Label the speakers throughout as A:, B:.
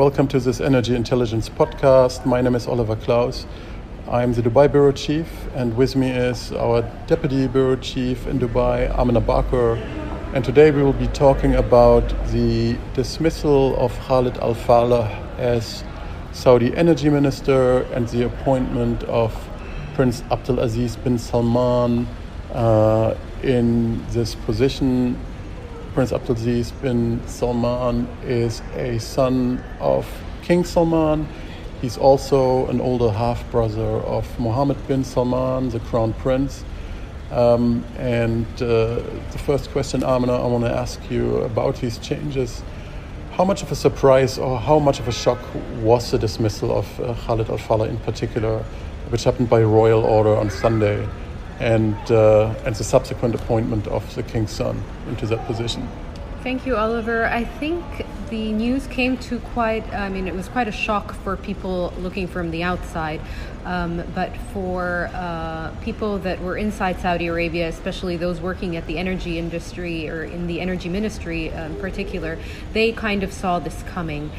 A: welcome to this Energy Intelligence podcast. My name is Oliver Klaus. I'm the Dubai Bureau Chief, and with me is our Deputy Bureau Chief in Dubai, Amina Bakr. And today we will be talking about the dismissal of Khalid Al Falih as Saudi Energy Minister and the appointment of Prince Abdulaziz bin Salman uh, in this position Prince Abdulaziz bin Salman is a son of King Salman. He's also an older half brother of Mohammed bin Salman, the crown prince. Um, and uh, the first question, Amina, I want to ask you about these changes. How much of a surprise or how much of a shock was the dismissal of uh, Khalid al Faleh in particular, which happened by royal order on Sunday? And, uh, and the subsequent appointment of the king's son into that position.
B: Thank you, Oliver. I think the news came to quite, I mean, it was quite a shock for people looking from the outside. Um, but for uh, people that were inside Saudi Arabia, especially those working at the energy industry or in the energy ministry in particular, they kind of saw this coming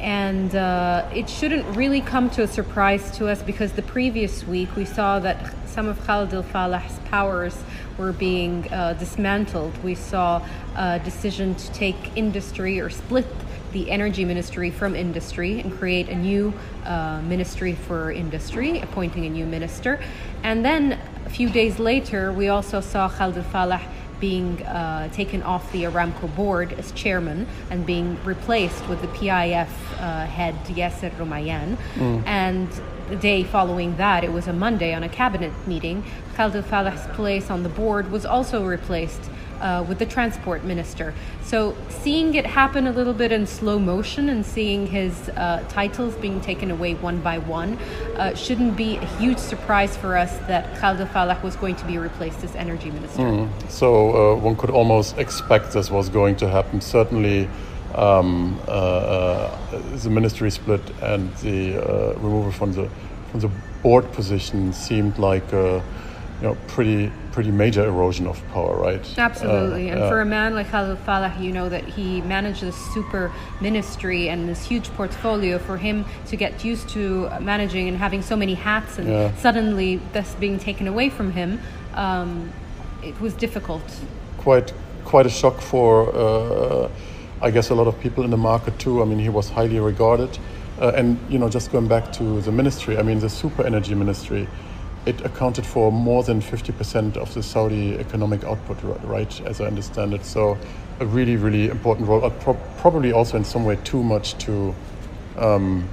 B: and uh, it shouldn't really come to a surprise to us because the previous week we saw that some of Khalid al Faleh's powers were being uh, dismantled. We saw a decision to take industry or split the energy ministry from industry and create a new uh, ministry for industry, appointing a new minister. And then a few days later, we also saw Khalid al Faleh being uh, taken off the Aramco board as chairman and being replaced with the PIF uh, head Yasser Rumayyan. Mm. And the day following that, it was a Monday on a cabinet meeting, Khalid Faleh's place on the board was also replaced uh, with the transport minister. So seeing it happen a little bit in slow motion and seeing his uh, titles being taken away one by one uh, shouldn't be a huge surprise for us that Khalid Faleh was going to be replaced as energy minister. Mm.
A: So uh, one could almost expect this was going to happen. Certainly. Um, uh, uh, the ministry split and the removal from the from the board position seemed like you know, pretty pretty major erosion of power, right?
B: Absolutely. Uh, and for a man like Khalid Faleh, you know that he managed this super ministry and this huge portfolio. For him to get used to managing and having so many hats, and yeah. suddenly this being taken away from him, um, it was difficult.
A: Quite quite a shock for, uh, I guess, a lot of people in the market too. I mean, he was highly regarded. Uh, and you know, just going back to the ministry, I mean, the super energy ministry it accounted for more than 50% of the Saudi economic output, right, as I understand it. So, a really, really important role, uh, pro- probably also in some way too much to. Um,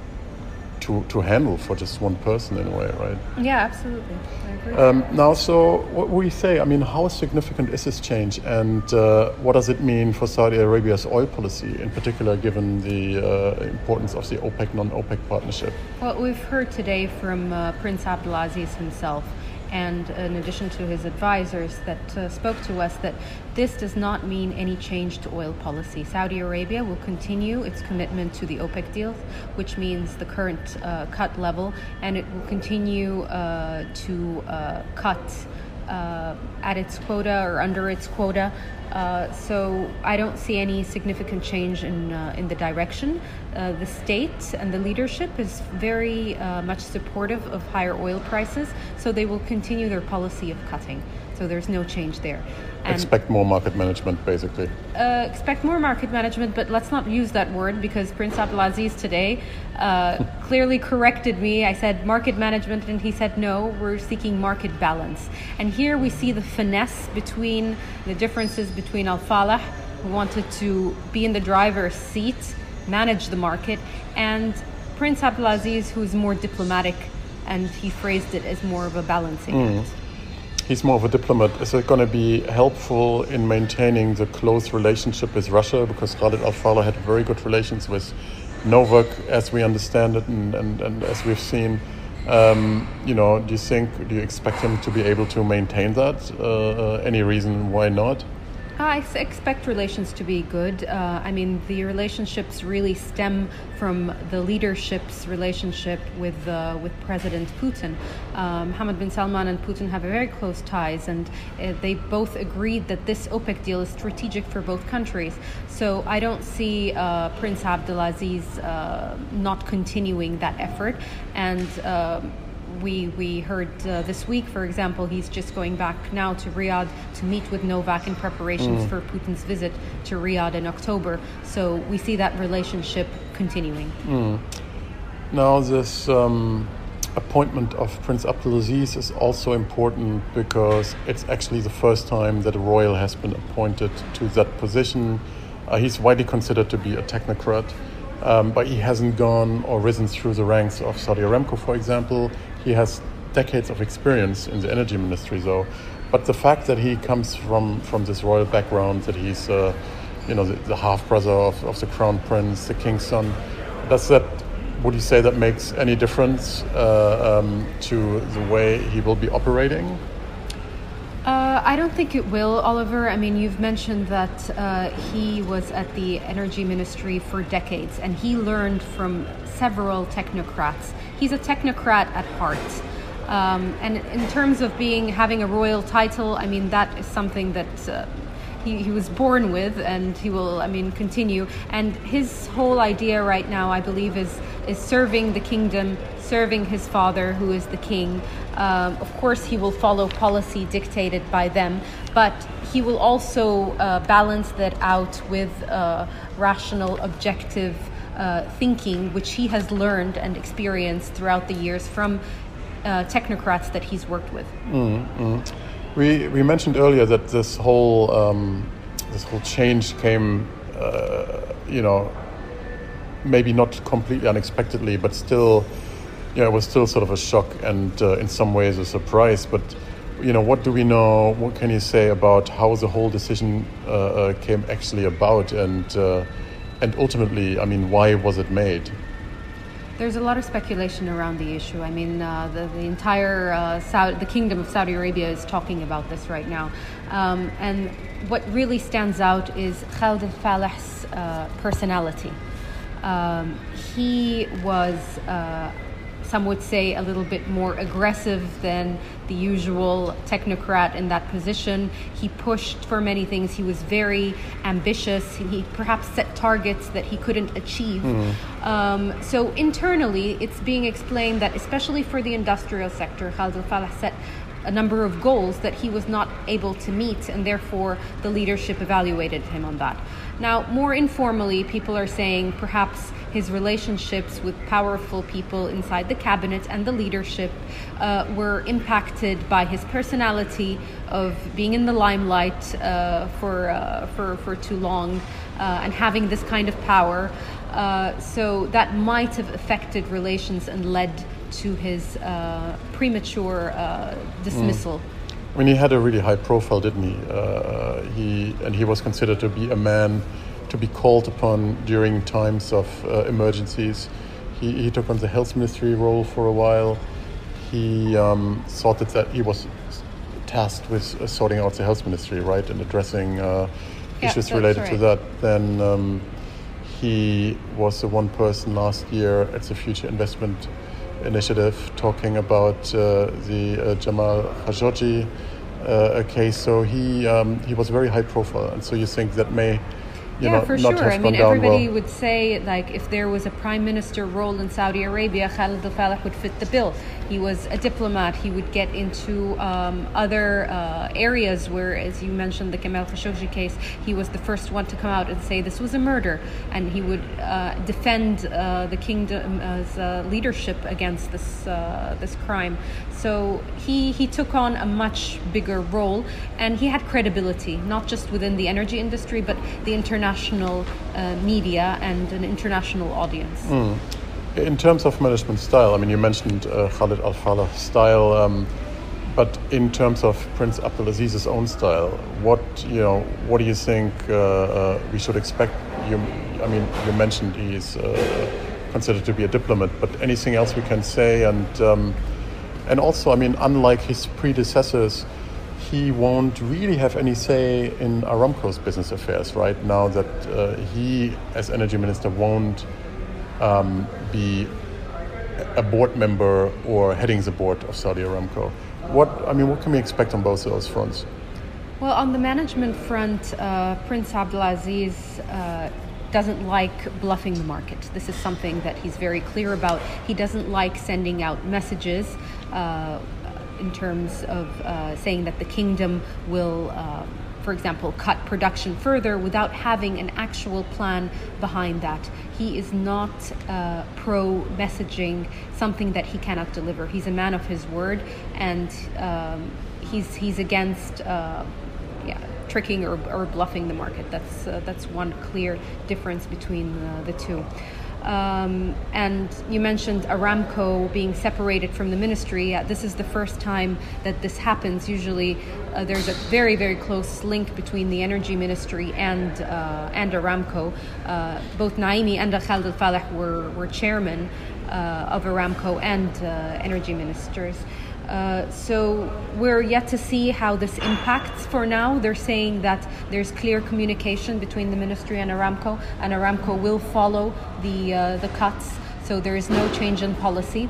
A: to, to handle for just one person in a way, right?
B: Yeah, absolutely. I agree.
A: Um, now, so what we say? I mean, how significant is this change, and uh, what does it mean for Saudi Arabia's oil policy, in particular, given the uh, importance of the OPEC non-OPEC partnership?
B: Well, we've heard today from uh, Prince Abdulaziz himself and in addition to his advisors that uh, spoke to us that this does not mean any change to oil policy. Saudi Arabia will continue its commitment to the OPEC deal, which means the current uh, cut level, and it will continue uh, to uh, cut uh, at its quota or under its quota. Uh, so I don't see any significant change in uh, in the direction. Uh, the state and the leadership is very uh, much supportive of higher oil prices, so they will continue their policy of cutting. So there's no change there.
A: And expect more market management, basically.
B: Uh, expect more market management, but let's not use that word because Prince Abdulaziz today uh, clearly corrected me. I said market management, and he said no, we're seeking market balance. And here we see the finesse between the differences between Al Falih, who wanted to be in the driver's seat, manage the market, and Prince Abdulaziz, who's more diplomatic, and he phrased it as more of a balancing mm. act
A: he's more of a diplomat. Is it going to be helpful in maintaining the close relationship with Russia? Because Khalid Al Faleh had very good relations with Novak, as we understand it, and, and, and as we've seen. Um, you know, do you think, do you expect him to be able to maintain that? Uh, uh any reason why not?
B: I expect relations to be good. Uh, I mean, the relationships really stem from the leadership's relationship with uh, with President Putin. Um, Mohammed bin Salman and Putin have very close ties, and uh, they both agreed that this OPEC deal is strategic for both countries. So I don't see uh, Prince Abdulaziz uh, not continuing that effort, and um, we we heard uh, this week, for example, he's just going back now to Riyadh to meet with Novak in preparations mm. for Putin's visit to Riyadh in October. So we see that relationship continuing.
A: Mm. Now, this um, appointment of Prince Abdulaziz is also important because it's actually the first time that a royal has been appointed to that position. Uh, he's widely considered to be a technocrat. Um, but he hasn't gone or risen through the ranks of Saudi Aramco, for example. He has decades of experience in the energy ministry, though. But the fact that he comes from, from this royal background, that he's, uh, you know, the, the half brother of, of the crown prince, the king's son, does that, would you say that makes any difference uh, um, to the way he will be operating?
B: I don't think it will, Oliver. I mean, you've mentioned that uh, he was at the energy ministry for decades and he learned from several technocrats. He's a technocrat at heart. Um, and in terms of being having a royal title, I mean, that is something that. Uh, he, he was born with, and he will, I mean, continue. And his whole idea right now, I believe, is is serving the kingdom, serving his father, who is the king. Um, of course, he will follow policy dictated by them, but he will also uh, balance that out with uh, rational, objective uh, thinking, which he has learned and experienced throughout the years from uh, technocrats that he's worked with.
A: Mm-hmm. We, we mentioned earlier that this whole um, this whole change came, uh, you know, maybe not completely unexpectedly, but still, yeah, it was still sort of a shock and uh, in some ways a surprise. But you know, what do we know? What can you say about how the whole decision uh, uh came actually about, and uh, and ultimately, I mean, why was it made?
B: There's a lot of speculation around the issue. I mean, uh, the, the entire uh, Saudi, the Kingdom of Saudi Arabia is talking about this right now. Um, and what really stands out is Khalid al-Falih's uh, personality. Um, he was, uh, some would say, a little bit more aggressive than the usual technocrat in that position. He pushed for many things. He was very ambitious. He perhaps set targets that he couldn't achieve. Mm. Um, so internally, it's being explained that, especially for the industrial sector, Khalid al-Falih set a number of goals that he was not able to meet, and therefore the leadership evaluated him on that. Now, more informally, people are saying perhaps his relationships with powerful people inside the cabinet and the leadership uh, were impacted by his personality of being in the limelight uh, for, uh, for, for too long uh, and having this kind of power. Uh, so that might have affected relations and led to his uh, premature dismissal. Mm.
A: I mean, he had a really high profile, didn't he? Uh, he and he was considered to be a man to be called upon during times of uh, emergencies. He, he, took on the health ministry role for a while. He um, thought that, that he was tasked with uh, sorting out the health ministry, right, and addressing uh, yeah, issues related right. to that. Then um, he was the one person last year at the Future Investment initiative talking about uh, the uh, Jamal Khashoggi uh, case. So he um, he was very high profile, and so you think that may
B: yeah, know, for sure. I mean, everybody well. would say like if there was a prime minister role in Saudi Arabia, Khalid al Falih would fit the bill. He was a diplomat. He would get into um, other uh, areas where, as you mentioned, the Jamal Khashoggi case, he was the first one to come out and say this was a murder, and he would uh, defend uh, the kingdom's uh, leadership against this uh, this crime. So he he took on a much bigger role, and he had credibility not just within the energy industry, but the international uh, media and an international audience.
A: Mm. In terms of management style, I mean, you mentioned uh, Khalid Al Falih style, um, but in terms of Prince Abdulaziz's own style, what you know, what do you think uh, uh, we should expect? You, I mean, you mentioned he's uh, considered to be a diplomat, but anything else we can say? And um, and also, I mean, unlike his predecessors, he won't really have any say in Aramco's business affairs, right? Now that uh, he, as energy minister, won't um, be a board member or heading the board of Saudi Aramco. What I mean, what can we expect on both those fronts?
B: Well, on the management front, uh, Prince Abdulaziz uh, doesn't like bluffing the market. This is something that he's very clear about. He doesn't like sending out messages uh, in terms of uh, saying that the kingdom will. Uh, for example, cut production further without having an actual plan behind that. He is not uh, pro messaging something that he cannot deliver. He's a man of his word, and um, he's he's against. Uh, tricking or, or bluffing the market. That's uh, that's one clear difference between uh, the two. Um, and you mentioned Aramco being separated from the ministry. Uh, this is the first time that this happens. Usually, uh, there's a very, very close link between the energy ministry and uh, and Aramco. Uh, both Naimi and Khalid Al Faleh were, were chairman uh, of Aramco and uh, energy ministers. Uh, so we're yet to see how this impacts for now. They're saying that there's clear communication between the ministry and Aramco, and Aramco will follow the, uh, the cuts, so there is no change in policy.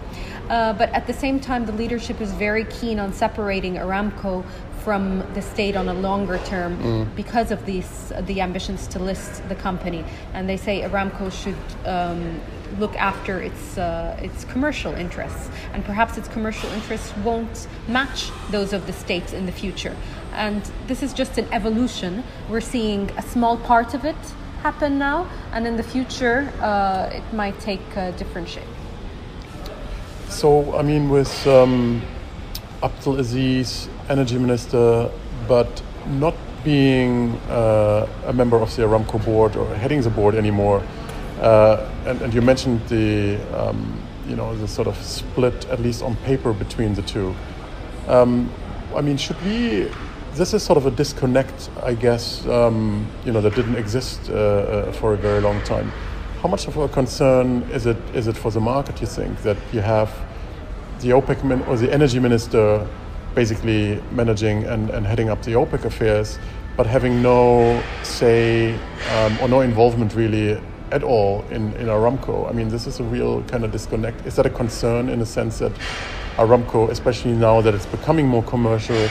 B: Uh, but at the same time, the leadership is very keen on separating Aramco from the state on a longer term mm. because of these the ambitions to list the company. And they say Aramco should um, look after its uh, its commercial interests, and perhaps its commercial interests won't match those of the state in the future. And this is just an evolution. We're seeing a small part of it happen now, and in the future, uh, it might take a different shape.
A: So, I mean, with um, Abdul Aziz, energy minister, but not being uh, a member of the Aramco board or heading the board anymore, uh, and, and, you mentioned the, um, you know, the sort of split, at least on paper, between the two. Um, I mean, should we? This is sort of a disconnect, I guess. Um, you know, that didn't exist uh, uh, for a very long time. How much of a concern is it? Is it for the market? You think that you have the OPEC or the energy minister basically managing and, and heading up the OPEC affairs, but having no say um, or no involvement really at all in, in Aramco. I mean, this is a real kind of disconnect. Is that a concern in the sense that Aramco, especially now that it's becoming more commercial,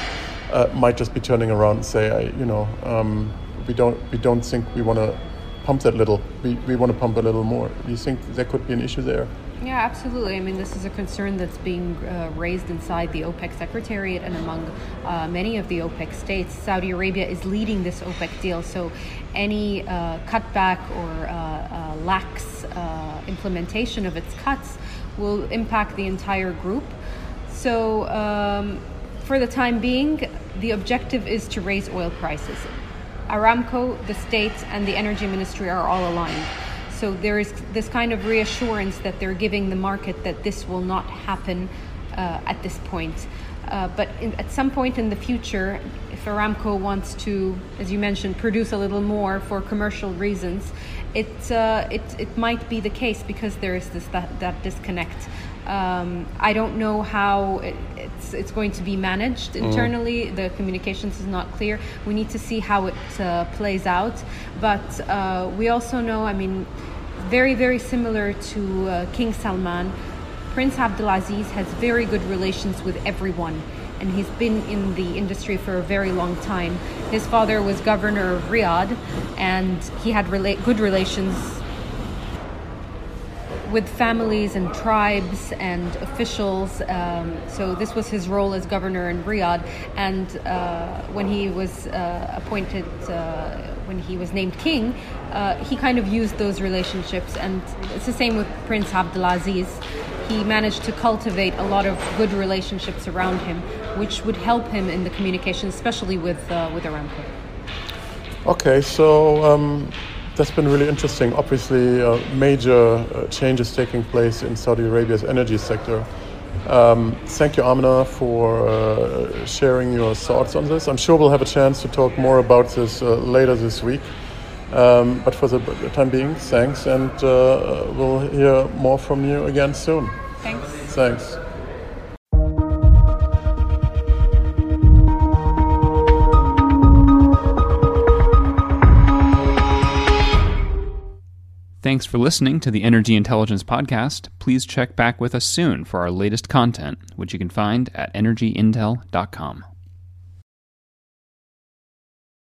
A: uh, might just be turning around and say, I, you know, um, we don't we don't think we want to pump that little. We, we want to pump a little more. Do you think there could be an issue there?
B: Yeah, absolutely. I mean, this is a concern that's being uh, raised inside the OPEC Secretariat and among uh, many of the OPEC states. Saudi Arabia is leading this OPEC deal, so any uh, cutback or uh, uh, lax uh, implementation of its cuts will impact the entire group. So, um, for the time being, the objective is to raise oil prices. Aramco, the state, and the energy ministry are all aligned. So there is this kind of reassurance that they're giving the market that this will not happen uh, at this point. Uh, but in, at some point in the future, if Aramco wants to, as you mentioned, produce a little more for commercial reasons, it uh, it, it might be the case because there is this that, that disconnect. Um, I don't know how it, it's it's going to be managed mm. internally. Mm. The communications is not clear. We need to see how it uh, plays out. But uh, we also know, I mean, very very similar to uh, King Salman Prince Abdulaziz has very good relations with everyone and he's been in the industry for a very long time. His father was governor of Riyadh and he had rela- good relations with families and tribes and officials. Um, so this was his role as governor in Riyadh. And uh, when he was uh, appointed, uh, when he was named king, uh, he kind of used those relationships. And it's the same with Prince Abdulaziz he managed to cultivate a lot of good relationships around him, which would help him in the communication, especially with uh, with Aramco.
A: Okay, so um, that's been really interesting. Obviously, uh, major uh, changes taking place in Saudi Arabia's energy sector. Um, thank you, Amina, for uh, sharing your thoughts on this. I'm sure we'll have a chance to talk more about this uh, later this week. Um, but for the time being, thanks, and uh, we'll hear more from you again soon.
B: Thanks.
A: Thanks.
C: Thanks for listening to the Energy Intelligence Podcast. Please check back with us soon for our latest content, which you can find at energyintel.com.